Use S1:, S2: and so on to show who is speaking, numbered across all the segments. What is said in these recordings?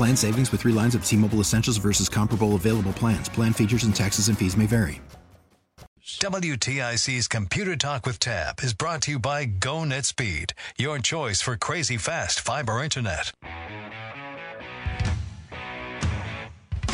S1: Plan savings with three lines of T Mobile Essentials versus comparable available plans. Plan features and taxes and fees may vary.
S2: WTIC's Computer Talk with Tab is brought to you by GoNetspeed, your choice for crazy fast fiber internet.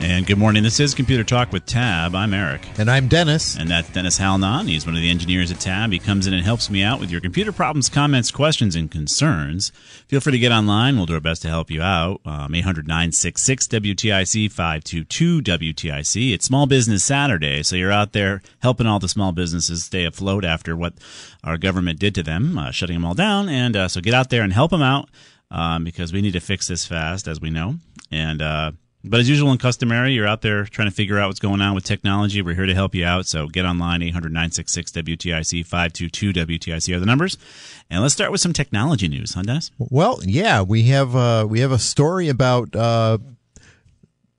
S3: And good morning. This is Computer Talk with Tab. I'm Eric.
S4: And I'm Dennis.
S3: And that's Dennis Halnon. He's one of the engineers at Tab. He comes in and helps me out with your computer problems, comments, questions, and concerns. Feel free to get online. We'll do our best to help you out. Um, 800 966 WTIC 522 WTIC. It's Small Business Saturday, so you're out there helping all the small businesses stay afloat after what our government did to them, uh, shutting them all down. And uh, so get out there and help them out um, because we need to fix this fast, as we know. And, uh, but as usual and customary, you're out there trying to figure out what's going on with technology. We're here to help you out. So get online, 800 966 WTIC, 522 WTIC are the numbers. And let's start with some technology news, huh, Dennis?
S4: Well, yeah, we have uh, we have a story about uh,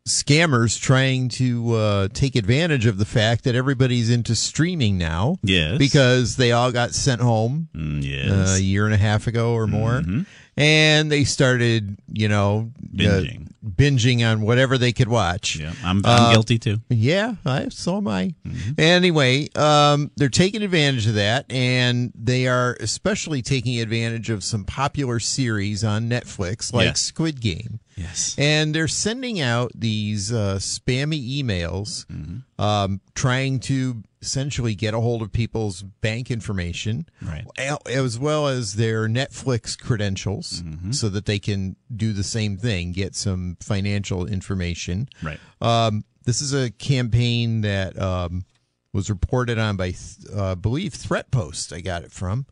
S4: scammers trying to uh, take advantage of the fact that everybody's into streaming now.
S3: Yes.
S4: Because they all got sent home
S3: Mm,
S4: uh,
S3: yes.
S4: a year and a half ago or more.
S3: Mhm.
S4: And they started, you know,
S3: Binging.
S4: Uh, binging on whatever they could watch.
S3: Yeah, I'm, I'm
S4: Uh,
S3: guilty too.
S4: Yeah, I, so am I.
S3: Mm-hmm.
S4: Anyway, um, they're taking advantage of that, and they are especially taking advantage of some popular series on Netflix, like
S3: Yes.
S4: Squid Game.
S3: Yes.
S4: And they're sending out these uh, spammy emails,
S3: Mm-hmm.
S4: um, trying to essentially get a hold of people's bank information,
S3: Right.
S4: as well as their Netflix credentials,
S3: Mm-hmm.
S4: so that they can do the same thing, get some financial information.
S3: Right.
S4: Um, this is a campaign that um, was reported on by, uh, I believe, Threatpost. I got it from.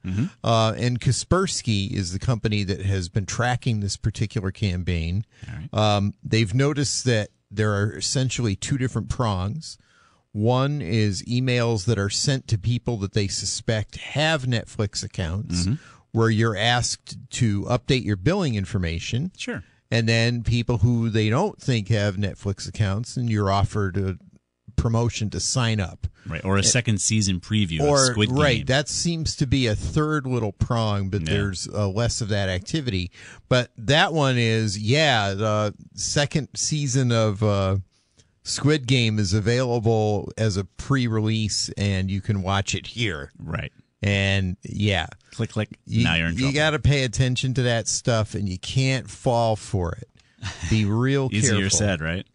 S4: Uh, and Kaspersky is the company that has been tracking this particular campaign. Um, they've noticed that there are essentially two different prongs. One is emails that are sent to people that they suspect have Netflix accounts, where you're asked to update your billing information
S3: Sure.
S4: and then people who they don't think have Netflix accounts, and you're offered a promotion to sign up.
S3: Right. Or a second season preview
S4: Or
S3: of Squid Game.
S4: right, that seems to be a third little prong, but
S3: Yeah.
S4: there's uh, less of that activity. But that one is, yeah, the second season of uh, Squid Game is available as a pre-release, and you can watch it here.
S3: right.
S4: And yeah,
S3: Click, click.
S4: you,
S3: now you're in trouble.
S4: you got to pay attention to that stuff, and you can't fall for it. Be real
S3: Easier
S4: careful.
S3: said, right?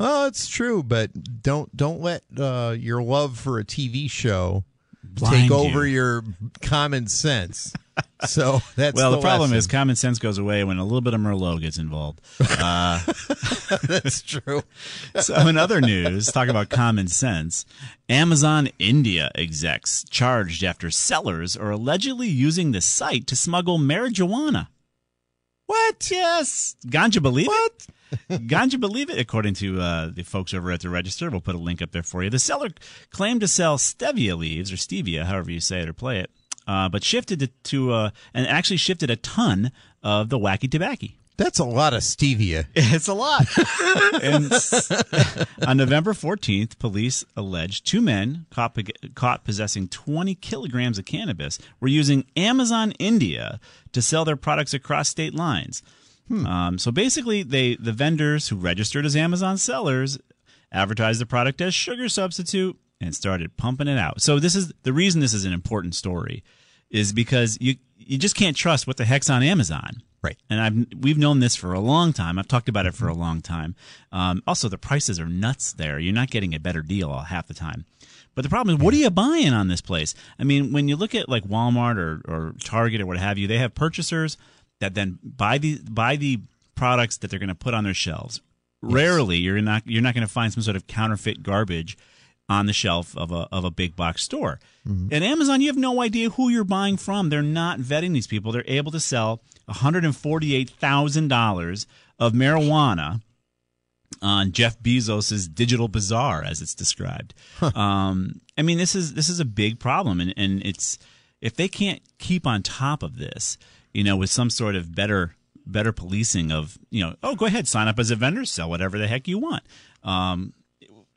S4: Oh, it's true, but don't don't let uh, your love for a TV show
S3: Blind
S4: take
S3: you.
S4: over your common sense. So that's
S3: Well, the, problem
S4: lesson.
S3: is common sense goes away when a little bit of Merlot gets involved. Uh,
S4: that's true.
S3: so, in other news, talk about common sense. Amazon India execs charged after sellers are allegedly using the site to smuggle marijuana. What? Yes. Ganja believe it? Ganja believe it? According to uh, the folks over at the register, we'll put a link up there for you. The seller claimed to sell stevia leaves or stevia, however you say it or play it, uh, but shifted to, to uh, and actually shifted a ton of the wacky tobacco.
S4: That's a lot of stevia.
S3: It's a lot. and on November 14th, police alleged two men caught, caught possessing 20 kilograms of cannabis were using Amazon India to sell their products across state lines. Um, so basically, they the vendors who registered as Amazon sellers advertised the product as sugar substitute, and started pumping it out. So this is the reason this is an important story, is because you you just can't trust what the heck's on Amazon.
S4: Right.
S3: And I've we've known this for a long time. I've talked about it for a long time. Um, also, the prices are nuts there. You're not getting a better deal half the time. But the problem is, what are you buying on this place? I mean, when you look at like Walmart or, or Target or what have you, they have purchasers that then buy the buy the products that they're going to put on their shelves. Rarely you're not you're not going to find some sort of counterfeit garbage on the shelf of a of a big box store. At Amazon, you have no idea who you're buying from. They're not vetting these people. They're able to sell one hundred and forty eight thousand dollars of marijuana on Jeff Bezos's digital bazaar, as it's described. Um, I mean, this is this is a big problem, and, and it's if they can't keep on top of this, you know, with some sort of better better policing of you know, oh, go ahead, sign up as a vendor, sell whatever the heck you want. Um,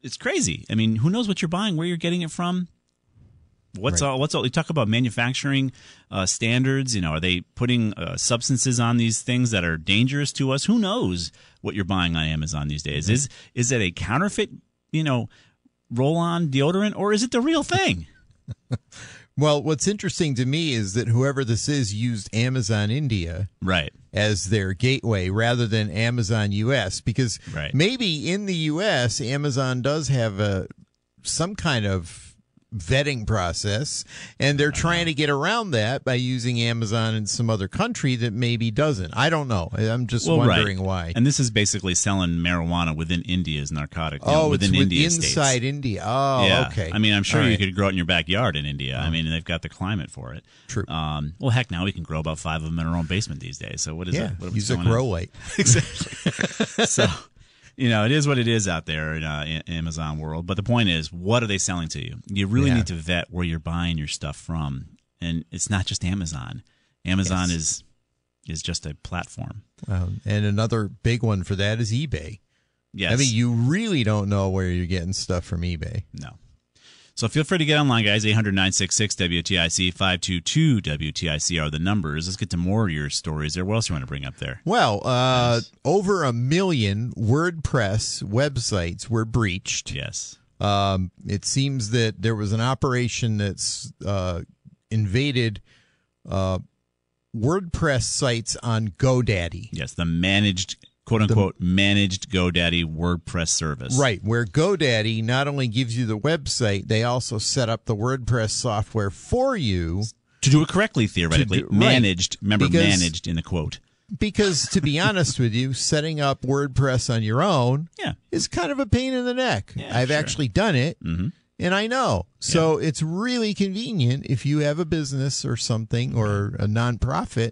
S3: it's crazy. I mean, who knows what you're buying, where you're getting it from? What's all? What's all? You talk about manufacturing uh, standards. You know, are they putting uh, substances on these things that are dangerous to us? Who knows what you're buying on Amazon these days? Is is it a counterfeit? You know, roll-on deodorant, or is it the real thing?
S4: Well, what's interesting to me is that whoever this is used Amazon India
S3: right.
S4: As their gateway rather than Amazon US because
S3: Right.
S4: maybe in the US Amazon does have a some kind of vetting process and they're trying to get around that by using Amazon in some other country that maybe doesn't. I don't know. I'm just
S3: Well,
S4: wondering
S3: right.
S4: why.
S3: And this is basically selling marijuana within India's narcotic. you know,
S4: oh,
S3: within India
S4: inside
S3: states.
S4: India. Oh,
S3: yeah.
S4: okay.
S3: I mean, I'm sure
S4: All
S3: you
S4: right.
S3: could grow it in your backyard in India. I mean, they've got the climate for it.
S4: True.
S3: Um, well, heck, now we can grow about five of them in our own basement these days. So what is
S4: yeah,
S3: that? What,
S4: use a grow light.
S3: exactly. so, you know, it is what it is out there in uh, Amazon world. But the point is, what are they selling to you? You really
S4: Yeah.
S3: need to vet where you're buying your stuff from, and it's not just Amazon. Amazon
S4: Yes.
S3: is is just a platform.
S4: Um, and another big one for that is eBay.
S3: Yes.
S4: I mean, you really don't know where you're getting stuff from eBay.
S3: No. So feel free to get online, guys. 800 966 WTIC 522 WTIC are the numbers. Let's get to more of your stories there. What else do you want to bring up there?
S4: Well, uh, over a million WordPress websites were breached.
S3: Yes.
S4: Um, it seems that there was an operation that's uh, invaded uh, WordPress sites on GoDaddy.
S3: Yes. The managed, quote unquote, managed GoDaddy WordPress service.
S4: Right, where GoDaddy not only gives you the website, they also set up the WordPress software for you.
S3: To do it correctly, theoretically.
S4: do- right.
S3: managed. Remember,
S4: Because-
S3: managed in the quote.
S4: Because to be honest with you, setting up WordPress on your own
S3: Yeah.
S4: is kind of a pain in the neck.
S3: Yeah,
S4: I've
S3: sure.
S4: actually done it, mm-hmm. And I know. So it's really convenient if you have a business or something or a nonprofit,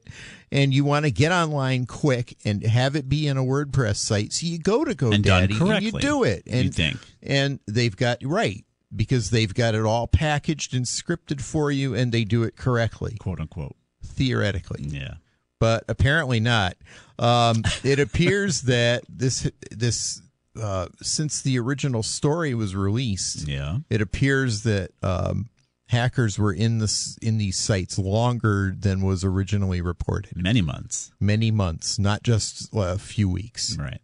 S4: and you want to get online quick and have it be in a WordPress site. So you go to
S3: And done
S4: GoDaddy and,
S3: correctly,
S4: you do it, and
S3: you'd think.
S4: and they've got right because they've got it all packaged and scripted for you, and they do it correctly
S3: Quote unquote.
S4: theoretically
S3: Yeah.
S4: but apparently not. Um, it appears that this this uh, since the original story was released,
S3: Yeah.
S4: it appears that um, hackers were in this in these sites longer than was originally reported.
S3: Many months.
S4: Many months, not just a few weeks.
S3: Right.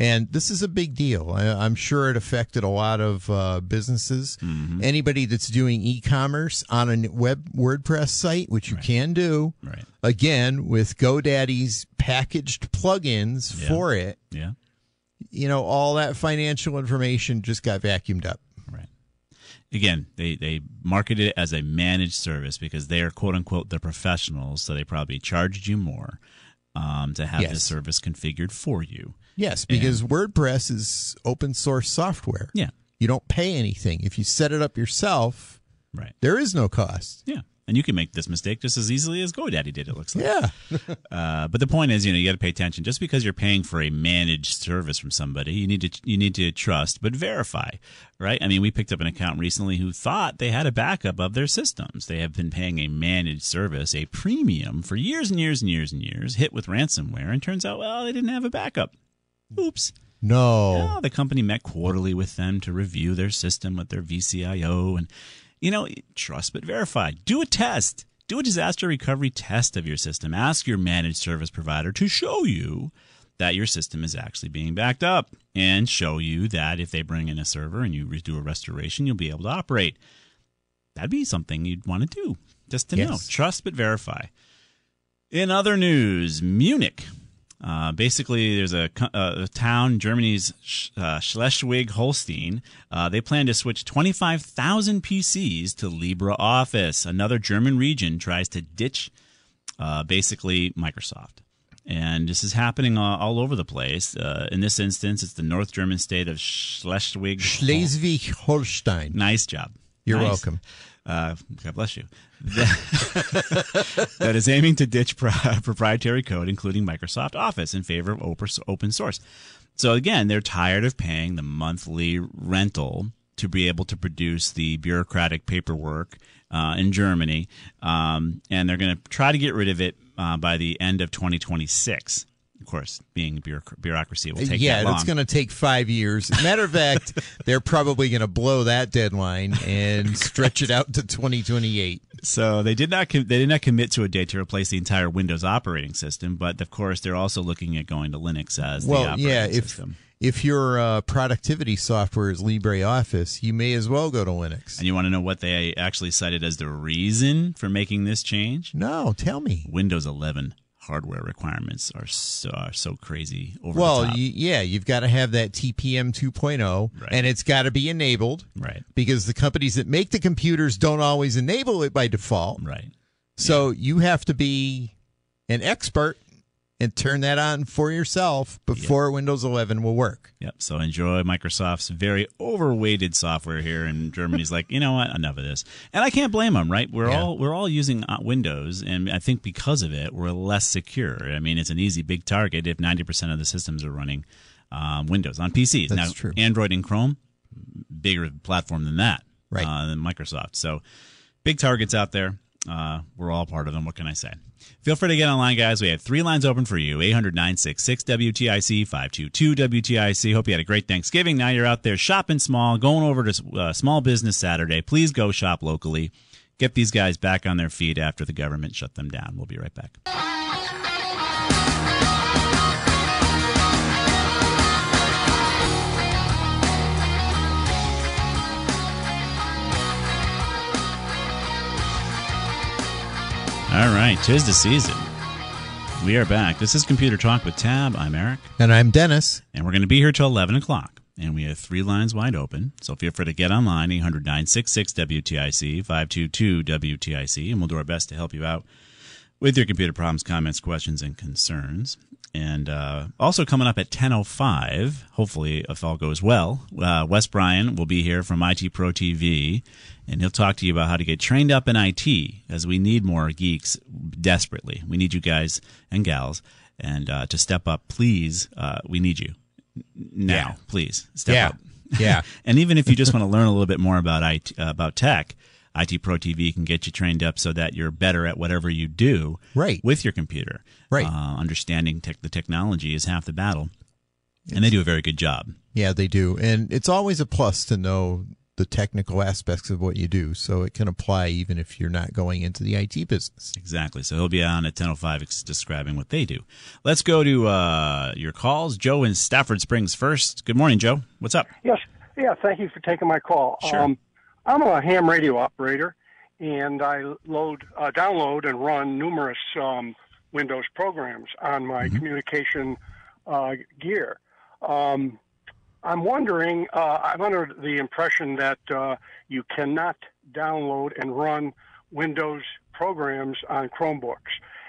S4: And this is a big deal. I, I'm sure it affected a lot of uh, businesses.
S3: Mm-hmm.
S4: Anybody that's doing e-commerce on a web WordPress site, which you can do,
S3: Right.
S4: again with GoDaddy's packaged plugins
S3: Yeah.
S4: for it,
S3: Yeah.
S4: You know, all that financial information just got vacuumed up.
S3: Right. Again, they, they market it as a managed service because they are quote unquote the professionals, so they probably charged you more um, to have the
S4: Yes.
S3: service configured for you.
S4: Yes, because WordPress is open source software.
S3: Yeah.
S4: You don't pay anything. If you set it up yourself,
S3: Right.
S4: there is no cost.
S3: Yeah. And you can make this mistake just as easily as GoDaddy did, it looks like.
S4: Yeah.
S3: Uh, but the point is, you know, you got to pay attention. Just because you're paying for a managed service from somebody, you need to you need to trust, but verify, right? I mean, we picked up an account recently who thought they had a backup of their systems. They have been paying a managed service, a premium, for years and years and years and years, hit with ransomware, and turns out, well, they didn't have a backup. Oops.
S4: No.
S3: Well, the company met quarterly with them to review their system with their VCIO. And, you know, trust but verify. Do a test. Do a disaster recovery test of your system. Ask your managed service provider to show you that your system is actually being backed up and show you that if they bring in a server and you do a restoration, you'll be able to operate. That'd be something you'd want to do just to
S4: Yes.
S3: know. Trust but verify. In other news, Munich. Uh, basically, there's a, uh, a town, Germany's uh, Schleswig-Holstein. Uh, they plan to switch 25,000 PCs to LibreOffice. Another German region tries to ditch uh, basically Microsoft. And this is happening all, all over the place. Uh, in this instance, it's the North German state of Schleswig.
S4: Schleswig Holstein.
S3: Nice job.
S4: You're
S3: Nice.
S4: welcome.
S3: Uh, God bless you. That, that is aiming to ditch pro- proprietary code, including Microsoft Office, in favor of open source. So again, they're tired of paying the monthly rental to be able to produce the bureaucratic paperwork uh, in Germany, um, and they're going to try to get rid of it uh, by the end of 2026. Of course, being bureauc- bureaucracy will take
S4: yeah,
S3: that long.
S4: it's going to take five years. Matter of fact, they're probably going to blow that deadline and stretch it out to 2028.
S3: So they did not com- they did not commit to a date to replace the entire Windows operating system, but of course they're also looking at going to Linux as the
S4: Well,
S3: operating
S4: yeah, if
S3: system.
S4: if your uh, productivity software is LibreOffice, you may as well go to Linux.
S3: And you want to know what they actually cited as the reason for making this change?
S4: No, tell me.
S3: Windows 11 hardware requirements are so, are so crazy over
S4: Well, y yeah, you've got to have that TPM 2.0,
S3: Right.
S4: and it's got to be enabled
S3: right,
S4: because the companies that make the computers don't always enable it by default.
S3: right.
S4: So you have to be an expert and turn that on for yourself before Windows 11 will work.
S3: Yep. So enjoy Microsoft's very overweighted software here, and Germany's like, you know what, enough of this. And I can't blame them, right? We're
S4: Yeah.
S3: all we're all using uh, Windows, and I think because of it, we're less secure. I mean, it's an easy big target if ninety percent of the systems are running um, Windows on PCs.
S4: That's
S3: now,
S4: true.
S3: Android and Chrome, bigger platform than that,
S4: Right.
S3: Uh, than Microsoft. So big targets out there. Uh, we're all part of them. What can I say? Feel free to get online, guys. We have three lines open for you 800 966 WTIC 522 WTIC. Hope you had a great Thanksgiving. Now you're out there shopping small, going over to uh, Small Business Saturday. Please go shop locally. Get these guys back on their feet after the government shut them down. We'll be right back. All right, tis the season. We are back. This is Computer Talk with Tab. I'm Eric,
S4: And I'm Dennis.
S3: and we're going to be here till 11 o'clock. And we have three lines wide open. So feel free to get online, 800 966 WTIC, 522 WTIC, and we'll do our best to help you out with your computer problems, comments, questions, and concerns. And uh, also coming up at 10.05, hopefully if all goes well, uh, Wes Bryan will be here from IT Pro TV, and he'll talk to you about how to get trained up in IT, as we need more geeks desperately. We need you guys and gals, and uh, to step up, please, uh, we need you now,
S4: Yeah.
S3: please step
S4: Yeah.
S3: up.
S4: Yeah.
S3: and even if you just want to learn a little bit more about IT, uh, about tech, IT Pro TV can get you trained up so that you're better at whatever you do
S4: Right.
S3: with your computer.
S4: Right.
S3: Uh, understanding tech, the technology is half the battle, and they do a very good job.
S4: Yeah, they do. And it's always a plus to know the technical aspects of what you do. So it can apply even if you're not going into the IT business.
S3: Exactly. So he'll be on at 10.05 describing what they do. Let's go to uh, your calls. Joe in Stafford Springs first. Good morning, Joe. What's up?
S5: Yes. Yeah, thank you for taking my call.
S3: Sure.
S5: Um, I'm a ham radio operator, and I load, uh, download, and run numerous um, Windows programs on my communication uh, gear. Um, I'm wondering. Uh, I'm under the impression that uh, you cannot download and run Windows programs on Chromebooks,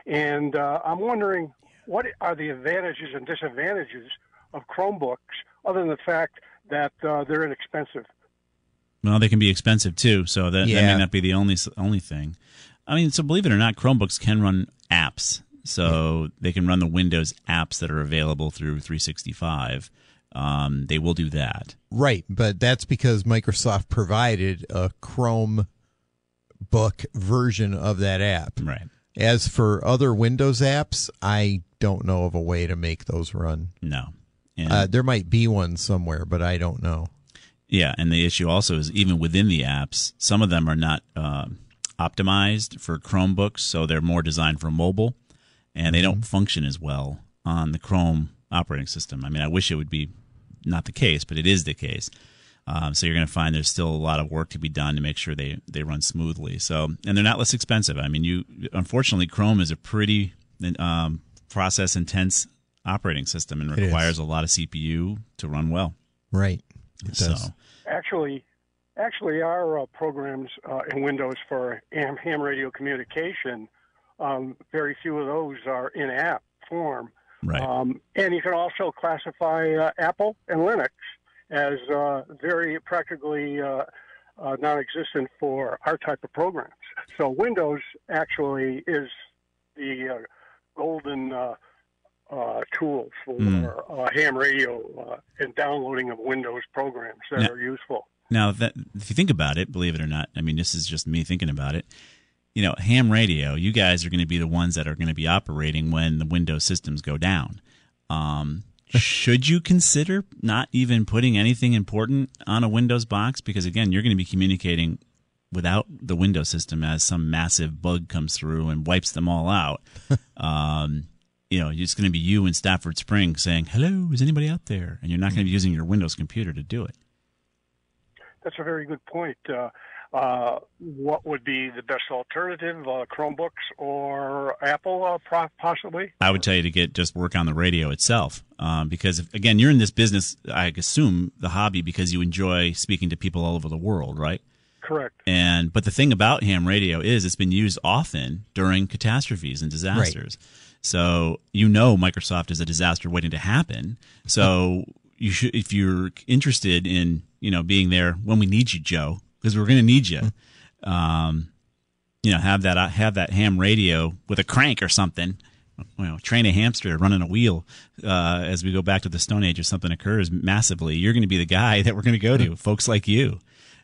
S5: and uh, I'm wondering what are the advantages and disadvantages of Chromebooks, other than the fact that uh, they're inexpensive.
S3: Well, they can be expensive too, so that, that may not be the only only thing. I mean, so believe it or not, Chromebooks can run apps, so they can run the Windows apps that are available through 365. Um, they will do that.
S4: Right. But that's because Microsoft provided a Chrome book version of that app.
S3: Right.
S4: As for other Windows apps, I don't know of a way to make those run.
S3: No. And,
S4: Uh, there might be one somewhere, but I don't know.
S3: yeah, and the issue also is even within the apps, some of them are not um optimized for Chromebooks, so they're more designed for mobile, and they don't function as well on the Chrome operating system. I mean, I wish it would be not the case, but it is the case. Um, so you're going to find there's still a lot of work to be done to make sure they they run smoothly. So and they're not less expensive. I mean, you unfortunately Chrome is a pretty um, process intense operating system and requires a lot of CPU to run well.
S4: Right. It does.
S3: So
S5: Actually, actually, our uh, programs uh, in Windows for ham, ham radio communication, um, very few of those are in app form.
S3: Right.
S5: Um, and you can also classify uh, Apple and Linux as uh, very practically uh, uh, non-existent for our type of programs. So Windows actually is the uh, golden uh, uh, tool for
S3: Mm.
S5: uh, ham radio uh, and downloading of Windows programs that
S3: Now-
S5: are useful.
S3: Now, that, if you think about it, believe it or not, I mean, this is just me thinking about it. You know, ham radio, you guys are going to be the ones that are going to be operating when the Windows systems go down. Um, should you consider not even putting anything important on a Windows box? Because again, you're going to be communicating without the Windows system as some massive bug comes through and wipes them all out. um, you know, it's going to be you in Stafford Springs saying, "Hello, is anybody out there?" And you're not going to be using your Windows computer to do it.
S5: That's a very good point. Uh, uh, what would be the best alternative? Uh, Chromebooks or Apple, uh, pro- possibly?
S3: I would tell you to get just work on the radio itself, um, because if, again, you're in this business. I assume the hobby because you enjoy speaking to people all over the world, right?
S5: Correct.
S3: And but the thing about ham radio is it's been used often during catastrophes and disasters. So you know Microsoft is a disaster waiting to happen. So you should, if you're interested in you know being there when we need you, Joe, because we're going to need you. Um, you know, have that have that ham radio with a crank or something. You know, train a hamster running a wheel uh, as we go back to the Stone Age. If something occurs massively, you're going to be the guy that we're going to go to. Folks like you.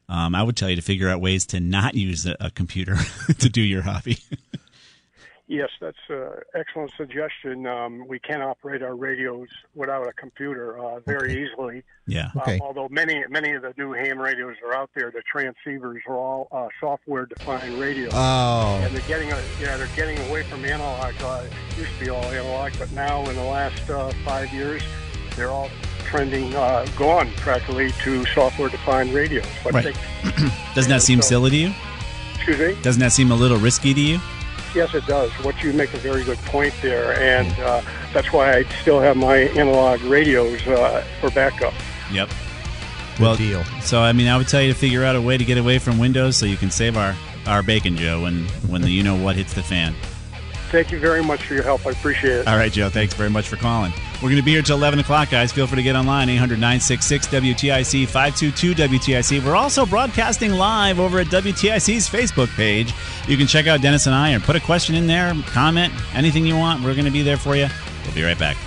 S3: Um, I would tell you to figure out ways to not use a, a computer to do your hobby.
S5: Yes, that's an excellent suggestion. Um, we can operate our radios without a computer uh, very easily.
S3: yeah.
S5: Uh, although many many of the new ham radios are out there, the transceivers are all uh, software-defined radios.
S4: Oh,
S5: and they're getting, uh, yeah, they're getting away from analog. Uh, it used to be all analog, but now in the last uh, five years, they're all trending, uh, gone practically to software-defined radios. But
S3: Right.
S5: they,
S3: Doesn't that seem
S5: So-
S3: silly to you?
S5: excuse me.
S3: Doesn't that seem a little risky to you?
S5: Yes, it does. What you make a very good point there, and uh, that's why I still have my analog radios uh, for backup.
S3: Yep.
S4: good
S3: Well,
S4: deal.
S3: So I mean, I would tell you to figure out a way to get away from Windows so you can save our our bacon, Joe, when when the you know what hits the fan.
S5: Thank you very much for your help. I appreciate it.
S3: All right, Joe. Thanks very much for calling. We're going to be here till 11 o'clock, guys. Feel free to get online, 800 966 WTIC 522 WTIC. We're also broadcasting live over at WTIC's Facebook page. You can check out Dennis and I and put a question in there, comment, anything you want. We're going to be there for you. We'll be right back.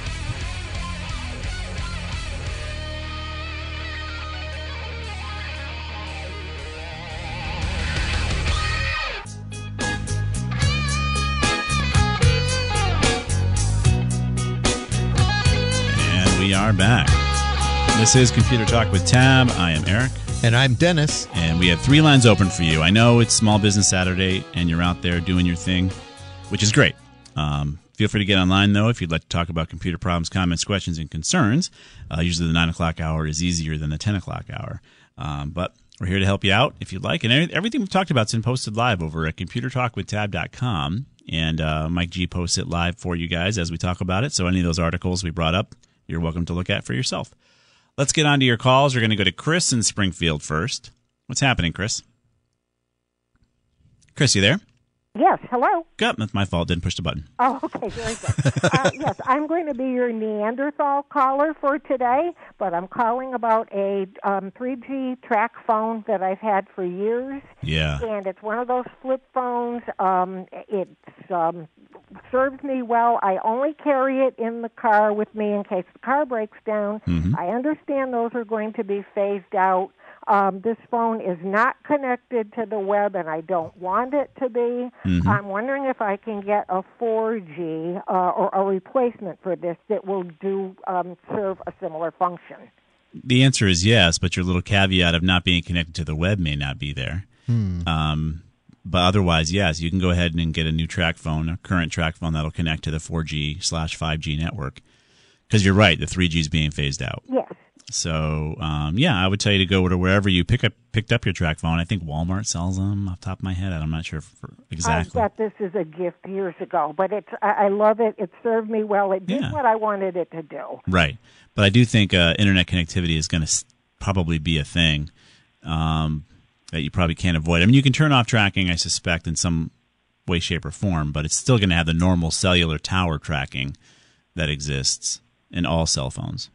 S3: This is Computer Talk with Tab. I am Eric.
S4: And I'm Dennis.
S3: And we have three lines open for you. I know it's Small Business Saturday and you're out there doing your thing, which is great. Um, feel free to get online, though, if you'd like to talk about computer problems, comments, questions, and concerns. Uh, usually the 9 o'clock hour is easier than the 10 o'clock hour. Um, but we're here to help you out if you'd like. And everything we've talked about has been posted live over at computertalkwithtab.com. And uh, Mike G posts it live for you guys as we talk about it. So any of those articles we brought up, you're welcome to look at for yourself. Let's get on to your calls. We're going to go to Chris in Springfield first. What's happening, Chris? Chris, you there?
S6: Yes, hello.
S3: Good. That's my fault. Didn't push the button.
S6: Oh, okay, very good. uh, yes, I'm going to be your Neanderthal caller for today, but I'm calling about a um, 3G track phone that I've had for years,
S3: Yeah.
S6: and it's one of those flip phones. Um, it um, serves me well. I only carry it in the car with me in case the car breaks down. I understand those are going to be phased out. Um, this phone is not connected to the web, and I don't want it to be. I'm wondering if I can get a 4G uh, or a replacement for this that will do um, serve a similar function.
S3: The answer is yes, but your little caveat of not being connected to the web may not be there. Um, but otherwise, yes, you can go ahead and get a new TracFone, a current TracFone that'll connect to the 4G slash 5G network. Because you're right, the 3G is being phased out.
S6: Yes.
S3: So um, yeah, I would tell you to go to wherever you pick up picked up your TracFone. I think Walmart sells them off the top of my head. I'm not sure for exactly.
S6: I got this as a gift years ago, but it's I, I love it. It served me well. It did
S3: Yeah.
S6: what I wanted it to do.
S3: Right, but I do think uh, internet connectivity is going to probably be a thing um, that you probably can't avoid. I mean, you can turn off tracking, I suspect, in some way, shape, or form, but it's still going to have the normal cellular tower tracking that exists in all cell phones.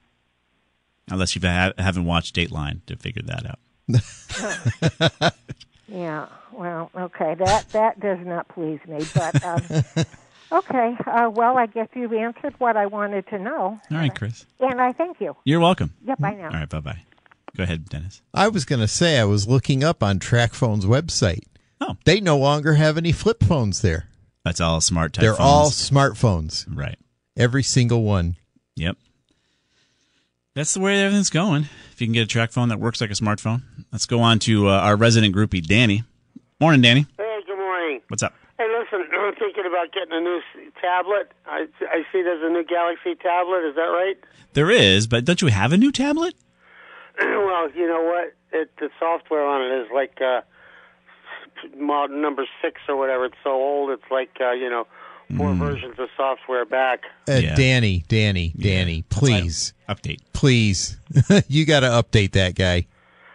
S3: Unless you ha- haven't watched Dateline to figure that out.
S6: Yeah. Well, okay. That that does not please me, but um, okay. Uh, well, I guess you've answered what I wanted to know,
S3: All right, Chris.
S6: and I thank you.
S3: You're welcome.
S6: Yep, I know.
S3: All right, bye bye. Go ahead, Dennis.
S4: I was going to say I was looking up on TracFone's website.
S3: Oh.
S4: They no longer have any flip phones there.
S3: That's all smart type
S4: They're
S3: phones.
S4: all smartphones.
S3: right.
S4: Every single one.
S3: Yep. That's the way everything's going. If you can get a TracFone that works like a smartphone. Let's go on to uh, our resident groupie, Danny. Morning, Danny.
S7: Hey, good morning.
S3: What's up?
S7: Hey, listen, I'm thinking about getting a new tablet. I, I see there's a new Galaxy tablet. Is that right?
S3: There is, but don't you have a new tablet?
S7: Well, you know what? It, the software on it is like uh, model number six or whatever. It's so old. It's like uh, you know four versions of software back.
S4: Uh,
S3: Yeah.
S4: Danny, Danny, Danny, please,
S3: Update.
S4: please. you got to update that guy.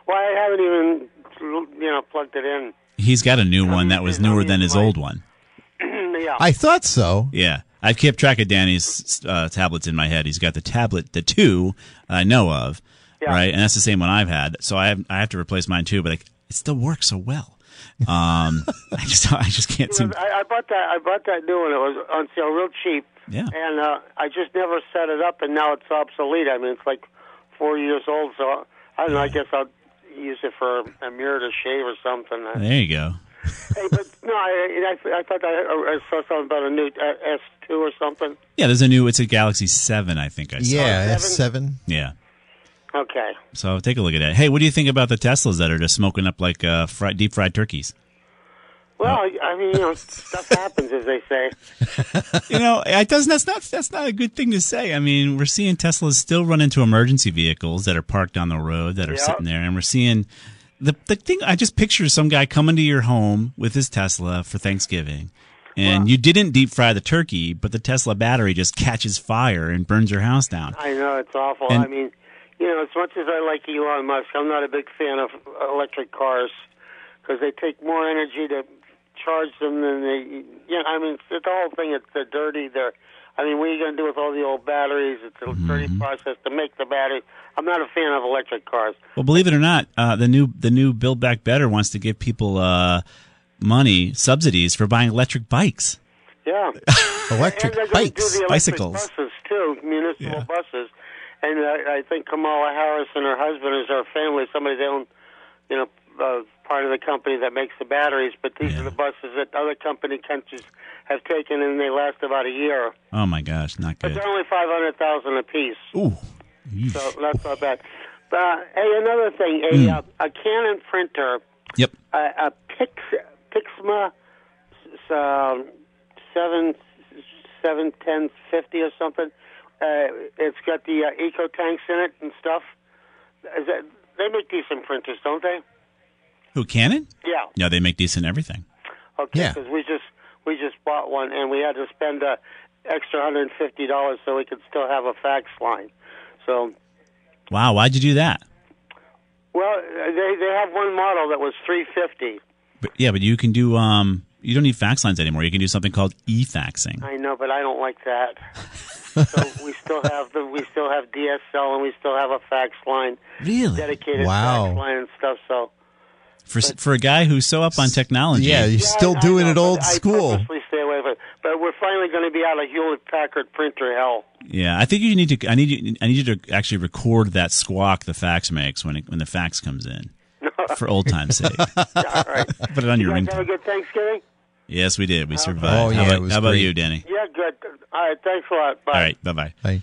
S7: Well, I haven't even you know plugged it in.
S3: He's got a new one that was newer than his old one.
S7: yeah.
S4: I thought so.
S3: Yeah. I've kept track of Danny's uh, tablets in my head. He's got the tablet, the two I know of,
S7: Yeah.
S3: right? And that's the same one I've had. So I have, I have to replace mine too, but like, it still works so well. Um, I just I just can't
S7: You
S3: seem.
S7: know, I, I bought that. I bought that new one. It was on sale, real cheap.
S3: Yeah.
S7: And uh, I just never set it up, and now it's obsolete. I mean, it's like four years old. So I don't know. I guess I'll use it for a mirror to shave or something.
S3: There you go.
S7: hey, but no, I, I, I thought I, I saw something about a new uh, S two or something.
S3: Yeah, there's a new. It's a Galaxy Seven, I think I saw.
S4: Yeah. S seven.
S3: Yeah.
S7: Okay.
S3: So take a look at that. Hey, what do you think about the Teslas that are just smoking up like uh, fried, deep fried turkeys?
S7: Well, I mean, you know, stuff happens, as they say.
S3: You know, it doesn't. That's not. That's not a good thing to say. I mean, we're seeing Teslas still run into emergency vehicles that are parked on the road that are
S7: Yeah.
S3: sitting there, and we're seeing the the thing. I just picture some guy coming to your home with his Tesla for Thanksgiving, and you didn't deep fry the turkey, but the Tesla battery just catches fire and burns your house down.
S7: I know it's awful.
S3: And-
S7: I mean, you know, as much as I like Elon Musk, I'm not a big fan of electric cars because they take more energy to charge them than they. You know, I mean, it's the whole thing. It's they're dirty. They're. I mean, what are you going to do with all the old batteries? It's a dirty process to make the battery. I'm not a fan of electric cars.
S3: Well, believe it or not, uh, the new the new Build Back Better wants to give people uh, money subsidies for buying electric bikes.
S7: Yeah.
S4: Electric
S7: and they're going to do
S4: bikes.
S7: electric
S3: bicycles.
S7: buses too, municipal
S3: Yeah.
S7: buses. And uh, I think Kamala Harris and her husband is her family. Somebody they own, you know, uh, part of the company that makes the batteries. But these
S3: Yeah.
S7: are the buses that other company countries have taken, and they last about a year.
S3: Oh my gosh, not good.
S7: But they're only five hundred thousand apiece,
S3: Ooh.
S7: so that's not bad. Uh, hey, another thing, a
S3: Hmm.
S7: uh, a Canon printer,
S3: Yep.
S7: a, a Pix Pixma um, seven seven ten fifty or something. Uh, it's got the uh, eco tanks in it and stuff. Is that, they make decent printers, don't they?
S3: Who Canon?
S7: Yeah.
S3: Yeah, they make decent everything.
S7: Okay.
S4: Yeah.
S7: Because we just we just bought one and we had to spend uh, extra hundred and fifty dollars so we could still have a fax line. So
S3: Wow, why'd you do that?
S7: well, they they have one model that was three fifty.
S3: But, yeah, but you can do um you don't need fax lines anymore. You can do something called e-faxing.
S7: I know, but I don't like that. so we still have the we still have DSL and we still have a fax line,
S3: Really?
S7: dedicated
S4: Wow.
S7: fax line and stuff. So
S3: For for a guy who's so up on technology.
S4: Yeah, you're
S7: Yeah,
S4: still
S7: I- I
S4: doing
S7: know,
S4: it
S7: but
S4: old
S7: I
S4: school.
S7: purposely stay away from it. But we're finally going to be out of Hewlett Packard printer hell.
S3: Yeah, I think you need to. I need you. I need you to actually record that squawk the fax makes when it, when the fax comes in, for old time's sake.
S7: All right.
S3: Put it on your
S7: you guys have a
S3: ringtone.
S7: good Thanksgiving?
S3: Yes, we did. We survived.
S4: Oh, yeah,
S3: how about,
S4: it was
S3: how about
S4: great.
S3: you, Danny?
S7: Yeah, good. All right. Thanks a lot. Bye.
S3: All right, bye bye.
S4: Bye.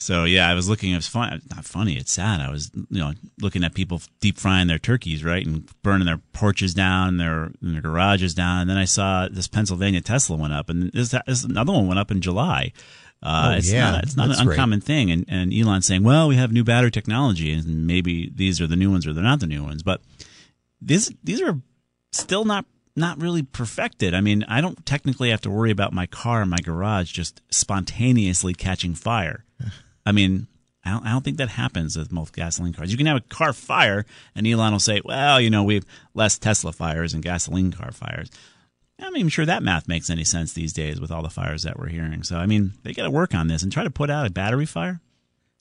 S3: So yeah, I was looking. It was fun. Not funny. It's sad. I was you know looking at people deep frying their turkeys, right, and burning their porches down, their and their garages down. And then I saw this Pennsylvania Tesla went up, and this, this another one went up in July. Uh,
S4: Oh,
S3: it's
S4: yeah,
S3: not, it's not
S4: that's
S3: an
S4: right.
S3: uncommon thing. And, and Elon saying, well, we have new battery technology and maybe these are the new ones or they're not the new ones. But these, these are still not, not really perfected. I mean, I don't technically have to worry about my car in my garage just spontaneously catching fire. I mean, I don't, I don't think that happens with most gasoline cars. You can have a car fire, and Elon will say, well, you know, we have less Tesla fires and gasoline car fires. I'm not even sure that math makes any sense these days with all the fires that we're hearing. So, I mean, they got to work on this and try to put out a battery fire.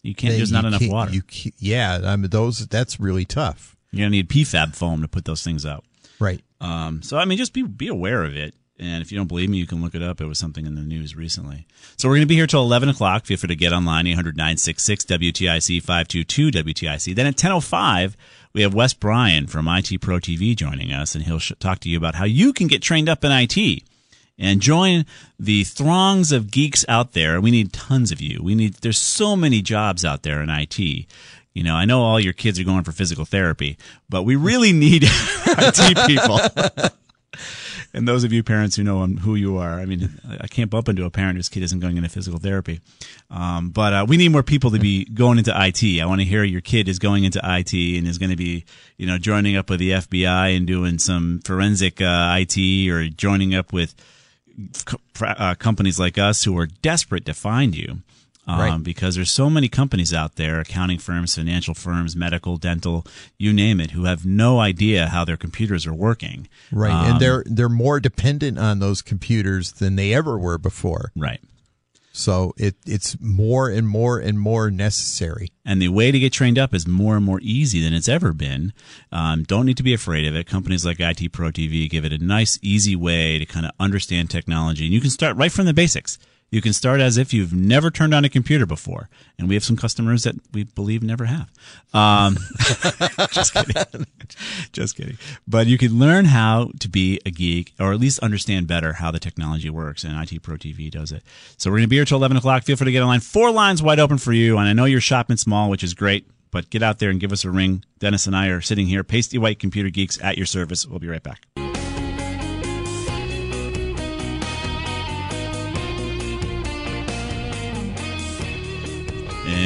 S3: You can't,
S4: They-
S3: there's not enough water.
S4: You, yeah, I mean those. That's really tough.
S3: You're going to need PFAB foam to put those things out.
S4: Right.
S3: Um, so I mean, just be be aware of it. And if you don't believe me, you can look it up. It was something in the news recently. So we're going to be here till 11 o'clock. Feel free to get online, 800-966-WTIC, 522-WTIC. Then at 10.05, we have Wes Bryan from IT Pro TV joining us, and he'll talk to you about how you can get trained up in IT and join the throngs of geeks out there. We need tons of you. We need, there's so many jobs out there in IT. You know, I know all your kids are going for physical therapy, but we really need IT people. and those of you parents who know who you are, I mean, I can't bump into a parent whose kid isn't going into physical therapy. Um, but uh, we need more people to be going into IT. I want to hear your kid is going into IT and is going to be, you know, joining up with the FBI and doing some forensic uh, IT or joining up with co- uh, companies like us who are desperate to find you. Um,
S4: Right.
S3: Because there's so many companies out there, accounting firms, financial firms, medical, dental, you name it, who have no idea how their computers are working.
S4: Right,
S3: Um,
S4: and they're they're more dependent on those computers than they ever were before.
S3: Right.
S4: So it it's more and more and more necessary.
S3: And the way to get trained up is more and more easy than it's ever been. Um, don't need to be afraid of it. Companies like IT Pro TV give it a nice, easy way to kind of understand technology. And you can start right from the basics. You can start as if you've never turned on a computer before. And we have some customers that we believe never have. Um, just kidding. just kidding. But you can learn how to be a geek or at least understand better how the technology works. And IT Pro TV does it. So we're going to be here till 11 o'clock. Feel free to get online. Four lines wide open for you. And I know you're shopping small, which is great. But get out there and give us a ring. Dennis and I are sitting here, pasty white computer geeks at your service. We'll be right back.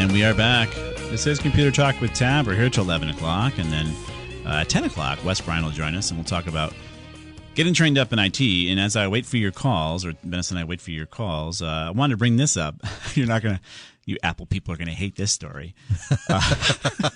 S3: And we are back. This is Computer Talk with Tab. We're here till 11 o'clock. And then uh, at 10 o'clock, Wes Bryan will join us and we'll talk about getting trained up in IT. And as I wait for your calls, or Dennis and I wait for your calls, uh, I wanted to bring this up. You're not going to, you Apple people are going to hate this story. Uh,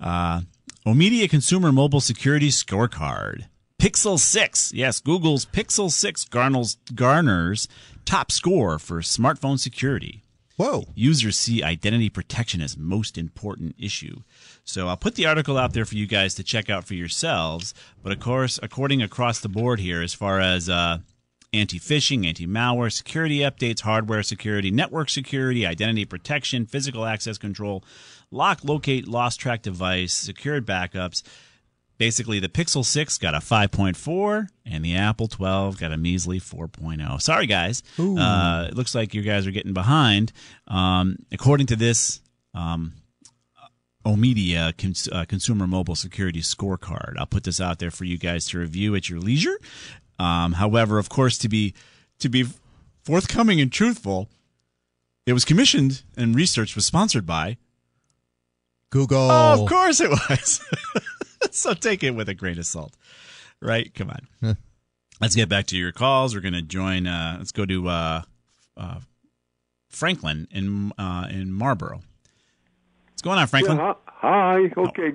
S3: uh, Omdia Consumer Mobile Security Scorecard. Pixel 6. Yes, Google's Pixel 6 garners, garners top score for smartphone security.
S4: Whoa.
S3: Users see identity protection as most important issue. So I'll put the article out there for you guys to check out for yourselves. But of course, according across the board here, as far as uh, anti phishing, anti malware, security updates, hardware security, network security, identity protection, physical access control, lock, locate, lost track device, secured backups. Basically, the Pixel 6 got a 5.4 and the Apple 12 got a measly 4.0. Sorry, guys. Uh, it looks like you guys are getting behind. Um, according to this um, Omdia cons- uh, Consumer Mobile Security Scorecard, I'll put this out there for you guys to review at your leisure. Um, however, of course, to be to be forthcoming and truthful, it was commissioned and research was sponsored by
S4: Google.
S3: Oh, of course it was. so take it with a grain of salt, right? Come on. let's get back to your calls. We're going to join. Uh, let's go to uh, uh, Franklin in uh, in Marlboro. What's going on, Franklin?
S8: Yeah, hi. hi. Okay.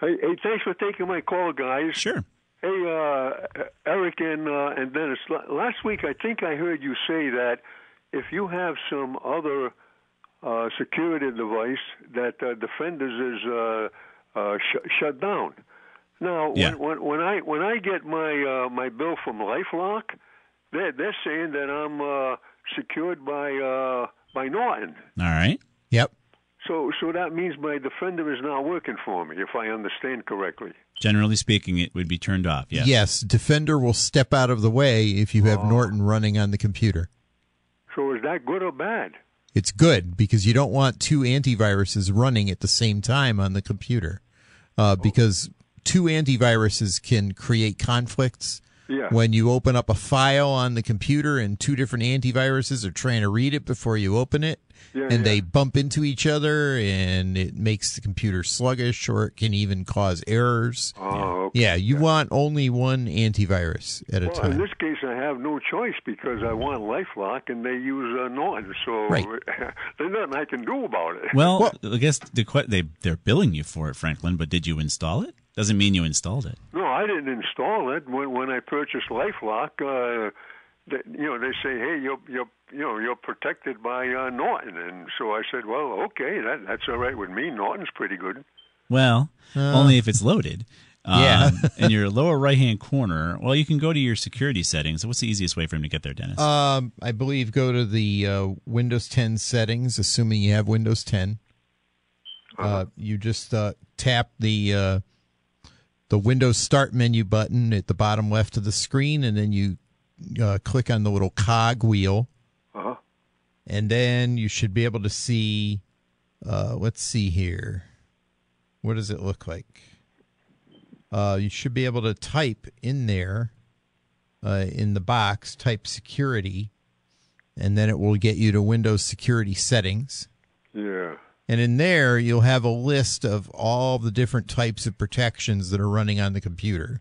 S8: Hey, hey, thanks for taking my call, guys.
S3: Sure.
S8: Hey, uh, Eric and uh, and Dennis. Last week, I think I heard you say that if you have some other uh, security device, that uh, Defenders is uh, sh- shut down. Now,
S3: Yeah.
S8: when, when, when I when I get my uh, my bill from LifeLock, they're they're saying that I'm uh, secured by uh, by Norton.
S3: All right.
S4: Yep.
S8: So, so that means my defender is not working for me, if I understand correctly.
S3: Generally speaking, it would be turned off. Yes.
S4: Yes, Defender will step out of the way if you have Norton running on the computer.
S8: So, is that good or bad?
S4: It's good because you don't want two antiviruses running at the same time on the computer, uh, because two antiviruses can create conflicts
S8: Yeah.
S4: When you open up a file on the computer and two different antiviruses are trying to read it before you open it,
S8: Yeah,
S4: and they bump into each other, and it makes the computer sluggish, or it can even cause errors.
S8: Oh,
S4: Yeah, you want only one antivirus at a time.
S8: Well, in this case, I have no choice because I want LifeLock, and they use uh, Norton, so
S4: Right.
S8: there's nothing I can do about it.
S3: Well, I guess the, they they're billing you for it, Franklin. But did you install it? Doesn't mean you installed it.
S8: No, I didn't install it. When when I purchased LifeLock, uh, they, you know, they say, "Hey, you're you're you know you're protected by uh, Norton," and so I said, "Well, okay, that that's all right with me. Norton's pretty good."
S3: Well, only if it's loaded. Um,
S4: Yeah.
S3: in your lower right hand corner, well, you can go to your security settings. What's the easiest way for him to get there, Dennis?
S4: Um, I believe go to the uh, Windows 10 settings, assuming you have Windows 10. uh you just uh, tap the uh, the Windows Start menu button at the bottom left of the screen, and then you uh, click on the little cog wheel,
S8: Uh-huh.
S4: and then you should be able to see. Uh, let's see here. What does it look like? Uh, you should be able to type in there, uh, in the box, type security, and then it will get you to Windows security settings.
S8: Yeah.
S4: And in there, you'll have a list of all the different types of protections that are running on the computer.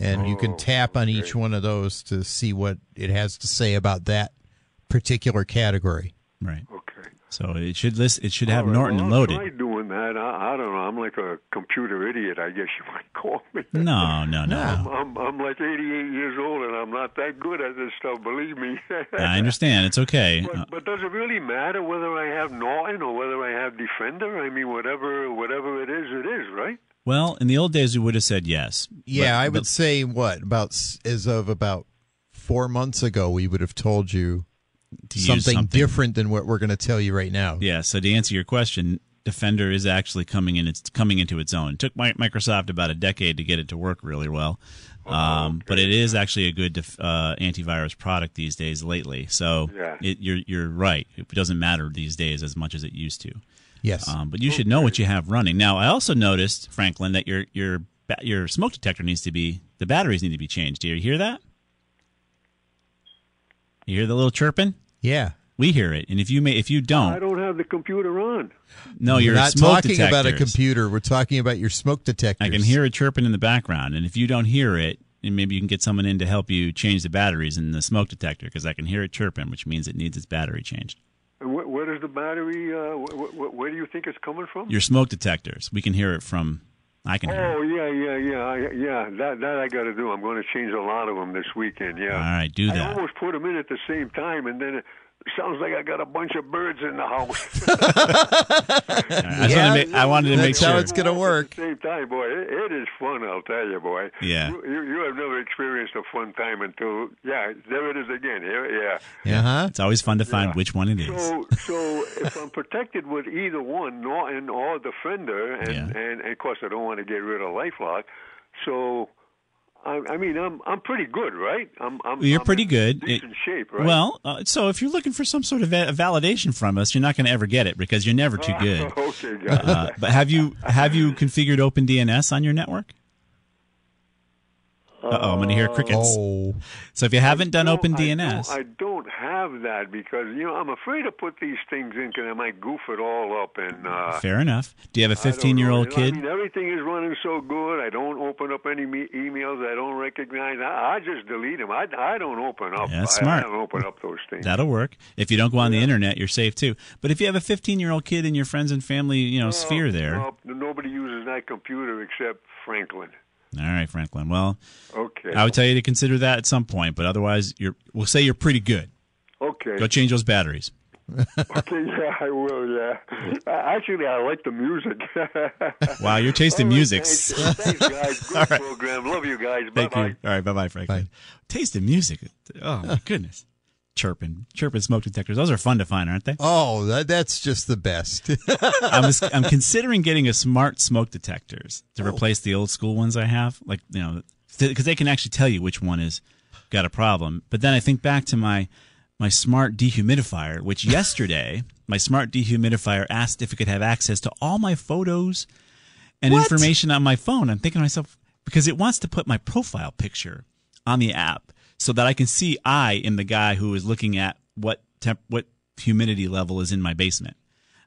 S4: And you can
S8: Oh,
S4: tap on each one of those to see what it has to say about that particular category.
S3: right.
S8: Okay.
S3: So it should list. It should have
S8: All right,
S3: Norton
S8: well,
S3: loaded.
S8: I'll try doing that. I, I don't know. I'm like a computer idiot, I guess you might call me.
S3: No, no,
S8: I'm,
S3: no.
S8: I'm, I'm like 88 years old, and I'm not that good at this stuff. Believe me.
S3: I understand. It's okay.
S8: But, but does it really matter whether I have Norton or whether I have Defender? I mean, whatever whatever it is, it is, right?
S3: well, in the old days, we would have said yes.
S4: Yeah,
S3: But-
S4: I would
S3: but-
S4: say what about as of about four months ago, we would have told you
S3: to use
S4: something,
S3: something
S4: different than what we're going to tell you right now.
S3: Yeah. So to answer your question, Defender is actually coming in. It's coming into its own. It took Mi- Microsoft about a decade to get it to work really well,
S8: Oh,
S3: um, but it is actually a good def- uh, antivirus product these days. Lately, so
S8: Yeah.
S3: it, you're you're right. It doesn't matter these days as much as it used to.
S4: Yes.
S3: Um, but you should know what you have running. Now, I also noticed, Franklin, that your your your smoke detector needs to be the batteries need to be changed. Do you hear that? You hear the little chirping?
S4: yeah.
S3: We hear it, and if you may, if you don't,
S8: I don't have the computer on.
S3: no, you're
S4: not
S3: smoke
S4: talking about a computer. We're talking about your smoke detectors.
S3: I can hear it chirping in the background, and if you don't hear it, and maybe you can get someone in to help you change the batteries in the smoke detector because I can hear it chirping, which means it needs its battery changed.
S8: And where does the battery? Uh, wh- wh- where do you think it's coming from?
S3: Your smoke detectors, we can hear it from. I can.
S8: Oh yeah, yeah, yeah, yeah. That that I got to do. I'm going to change a lot of them this weekend. Yeah.
S3: All right, do that.
S8: I almost put them in at the same time, and then sounds like I got a bunch of birds in the house.
S3: All right, I,
S4: Yeah,
S3: wanted to make, I wanted to make
S4: that's how
S3: sure.
S4: it's gonna work.
S8: At the same time, boy, it, it is fun. I'll tell you, boy.
S3: Yeah.
S8: You, you, you have never experienced a fun time until yeah. There it is again. Yeah. yeah.
S4: Uh huh.
S3: It's always fun to find
S8: Yeah.
S3: which one it is.
S8: So, so if I'm protected with either one, Norton or Defender, and,
S3: Yeah.
S8: and, and of course I don't want to get rid of LifeLock, so I, I mean I'm I'm pretty good, right? I'm, I'm
S3: You're
S8: I'm
S3: pretty good.
S8: decent
S3: It-
S8: shape, right?
S3: Well, uh, so if you're looking for some sort of va- validation from us, you're not going to ever get it because you're never too good.
S8: okay.
S3: Uh, but have you have you configured OpenDNS on your network? Uh oh, I'm going to hear crickets.
S4: Oh.
S3: So if you haven't done
S8: No,
S3: OpenDNS,
S8: I don't, I don't have that because you know I'm afraid to put these things in because I might goof it all up and. Uh,
S3: fair enough. Do you have a 15 year old kid?
S8: I mean, everything is running so good. I don't open up any me- emails I don't recognize. I, I just delete them. I, I don't open up.
S3: Yeah, that's smart.
S8: I don't open up those things.
S3: That'll work. If you don't go on the internet, you're safe too. But if you have a 15 year old kid in your friends and family, you know, sphere there.
S8: No, nobody uses that computer except Franklin.
S3: All right, Franklin. Well,
S8: Okay.
S3: I would tell you to consider that at some point, but otherwise, you're. We'll say you're pretty good.
S8: Okay.
S3: Go change those batteries.
S8: okay. Yeah, I will. Yeah. Uh, Actually, I like the music.
S3: Wow, your taste in
S8: All right,
S3: music.
S8: Thanks, thanks, guys. Good
S3: All right.
S8: program. Love you guys.
S3: Thank
S8: bye.
S3: you. All right, bye bye, Franklin. Taste in music. Oh my goodness. Chirping, chirping smoke detectors. Those are fun to find, aren't they?
S4: Oh, that, that's just the best.
S3: I'm, I'm considering getting a smart smoke detectors to oh. replace the old school ones I have. Like, you know, because they can actually tell you which one has got a problem. But then I think back to my my smart dehumidifier, which yesterday my smart dehumidifier asked if it could have access to all my photos and
S4: What?
S3: information on my phone. I'm thinking to myself, because it wants to put my profile picture on the app so that I can see I am the guy who is looking at what temp, what humidity level is in my basement.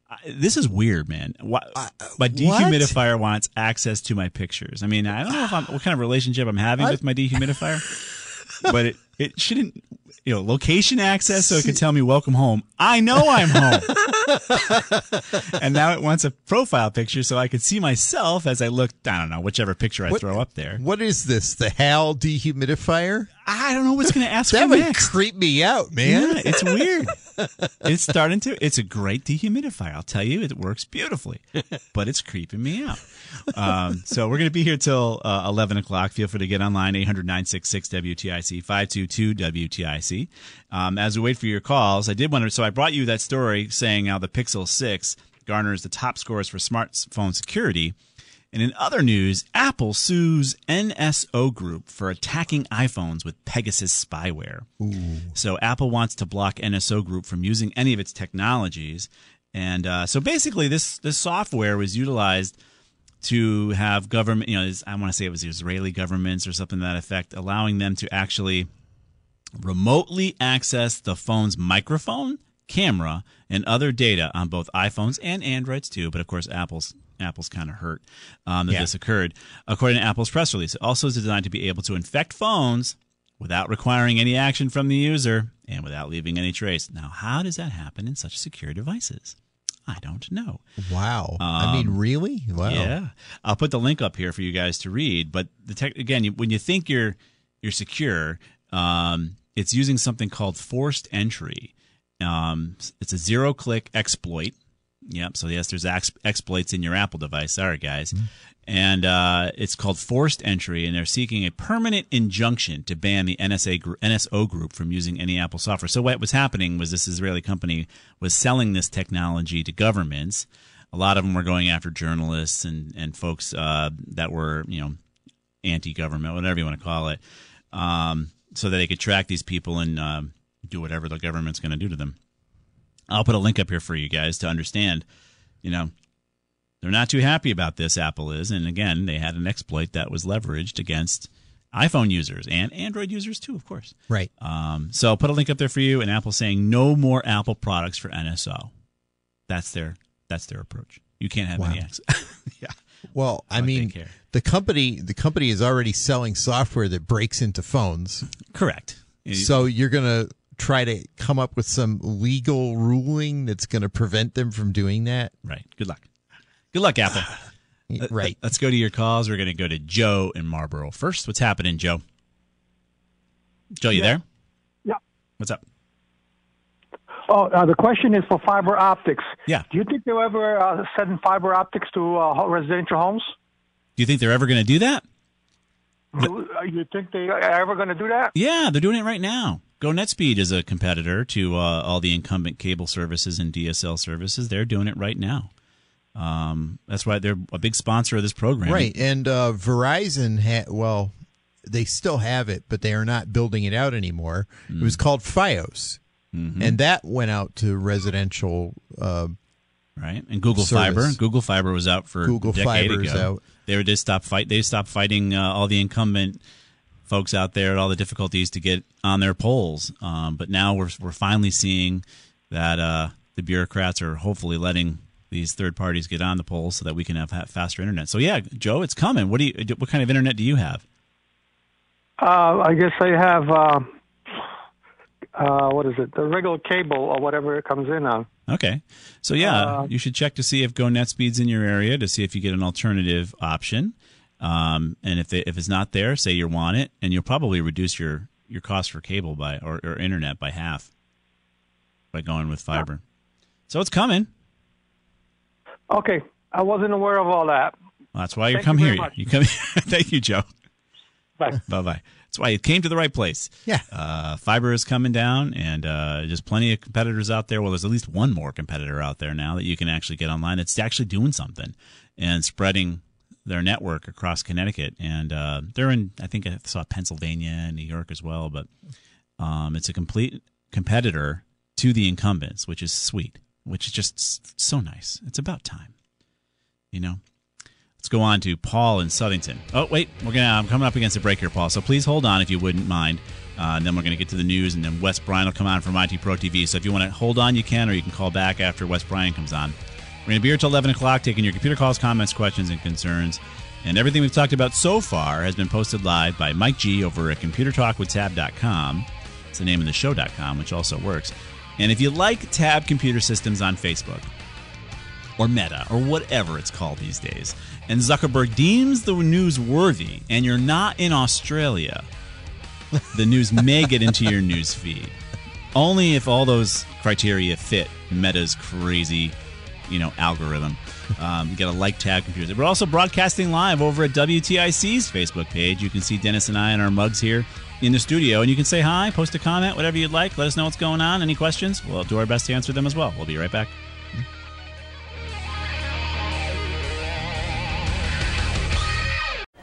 S3: I- This is weird, man. Why, uh, my dehumidifier wants access to my pictures. I mean, I don't know if I'm, what kind of relationship I'm having with my dehumidifier, but it, it shouldn't, you know, location access so it can tell me welcome home. I know I'm home. and now it wants a profile picture so I can see myself as I look, I don't know, whichever picture I
S4: What-
S3: throw up there.
S4: What is this? The HAL dehumidifier?
S3: I don't know what's going to ask
S4: that would
S3: next.
S4: creep me out, man.
S3: Yeah, it's weird. it's starting to. It's a great dehumidifier. I'll tell you, it works beautifully, but it's creeping me out. Um, so we're going to be here till uh, 11 o'clock. Feel free to get online, 800 966 WTIC, 522 WTIC. Um, as we wait for your calls, I did want to. So I brought you that story saying how the Pixel 6 garners the top scores for smartphone security. And in other news, Apple sues NSO Group for attacking iPhones with Pegasus spyware. So Apple wants to block NSO Group from using any of its technologies. And uh, so basically, this this software was utilized to have government, you know, I want to say it was Israeli governments or something to that effect, allowing them to actually remotely access the phone's microphone, camera, and other data on both iPhones and Androids too. But of course, Apple's Apple's kind of hurt um, that
S4: Yeah.
S3: this occurred. According to Apple's press release, it also is designed to be able to infect phones without requiring any action from the user and without leaving any trace. Now, how does that happen in such secure devices? I don't know.
S4: Wow. I mean,
S3: Um,
S4: really? Wow.
S3: Yeah, I'll put the link up here for you guys to read. But the tech again, you, when you think you're you're secure, um, it's using something called forced entry. Um, it's a zero click exploit. Yep. So yes, there's ex- exploits in your Apple device. Sorry, guys. And uh, it's called forced entry, and they're seeking a permanent injunction to ban the NSA gr- NSO group from using any Apple software. So what was happening was this Israeli company was selling this technology to governments. A lot of them were going after journalists and and folks uh, that were you know anti-government, whatever you want to call it, um, so that they could track these people and um, do whatever the government's going to do to them. I'll put a link up here for you guys to understand. You know, they're not too happy about this. Apple is, and again, they had an exploit that was leveraged against iPhone users and Android users too, of course.
S4: Right.
S3: Um, so I'll put a link up there for you. And Apple saying no more Apple products for NSO. That's their that's their approach. You can't have any access. yeah.
S4: Well, I mean, the company the company is already selling software that breaks into phones.
S3: Correct.
S4: So you're going to try to come up with some legal ruling that's going to prevent them from doing that?
S3: Right. Good luck. Good luck, Apple.
S4: Right.
S3: Let's go to your calls. We're going to go to Joe in Marlboro first. What's happening, Joe? Joe, you there?
S5: Yeah.
S3: What's up?
S5: Oh, uh, the question is for fiber optics.
S3: Yeah.
S5: Do you think they'll ever uh, send fiber optics to uh, residential homes?
S3: Do you think they're ever going to do that?
S5: Do- uh, You think they are ever going to do that?
S3: Yeah, they're doing it right now. GoNetspeed is a competitor to uh, all the incumbent cable services and DSL services. They're doing it right now. Um, that's why they're a big sponsor of this program.
S4: Right. And uh, Verizon, ha- well, they still have it, but they are not building it out anymore. It
S3: Mm.
S4: was called FiOS.
S3: Mm-hmm.
S4: And that went out to residential. Uh,
S3: right? And Google
S4: service.
S3: Fiber. Google Fiber was out for
S4: Google
S3: a decade
S4: Fiber's
S3: ago.
S4: out.
S3: They were just stopped fight. They stopped fighting uh, all the incumbent folks out there, at all the difficulties to get on their poles. Um, but now we're we're finally seeing that uh, the bureaucrats are hopefully letting these third parties get on the poles so that we can have faster internet. So yeah, Joe, it's coming. What do you? What kind of internet do you have?
S5: Uh, I guess I have. Uh, uh, what is it? The regular cable or whatever it comes in on.
S3: Okay. So yeah,
S5: Uh,
S3: you should check to see if GoNetspeed's in your area to see if you get an alternative option. Um, and if they, if it's not there, say you want it, and you'll probably reduce your, your cost for cable by or, or internet by half by going with fiber. So it's coming.
S5: Okay, I wasn't aware of all that.
S3: Well, that's why you
S5: Thank
S3: come
S5: you
S3: here.
S5: much.
S3: You come. Thank you, Joe.
S5: Bye.
S3: Bye bye. That's why you came to the right place.
S4: Yeah.
S3: Uh, fiber is coming down, and uh, there's plenty of competitors out there. Well, there's at least one more competitor out there now that you can actually get online It's actually doing something and spreading their network across Connecticut. And uh, they're in, I think I saw Pennsylvania and New York as well, but um, it's a complete competitor to the incumbents, which is sweet, which is just so nice. It's about time, you know. Let's go on to Paul in Southington. Oh, wait, we're gonna. I'm coming up against a break here, Paul. So please hold on if you wouldn't mind. Uh, and then we're going to get to the news, and then Wes Bryan will come on from IT Pro TV. So if you want to hold on, you can, or you can call back after Wes Bryan comes on. We're going to be here till 11 o'clock, taking your computer calls, comments, questions, and concerns. And everything we've talked about so far has been posted live by Mike G over at ComputerTalkWithTab.com. It's the name of the show.com, which also works. And if you like Tab Computer Systems on Facebook, or Meta, or whatever it's called these days, and Zuckerberg deems the news worthy, and you're not in Australia, the news may get into your news feed. Only if all those criteria fit Meta's crazy, you know, algorithm. Um, you got to like Tab Computers. We're also broadcasting live over at WTIC's Facebook page. You can see Dennis and I in our mugs here in the studio, and you can say hi, post a comment, whatever you'd like. Let us know what's going on. Any questions? We'll do our best to answer them as well. We'll be right back.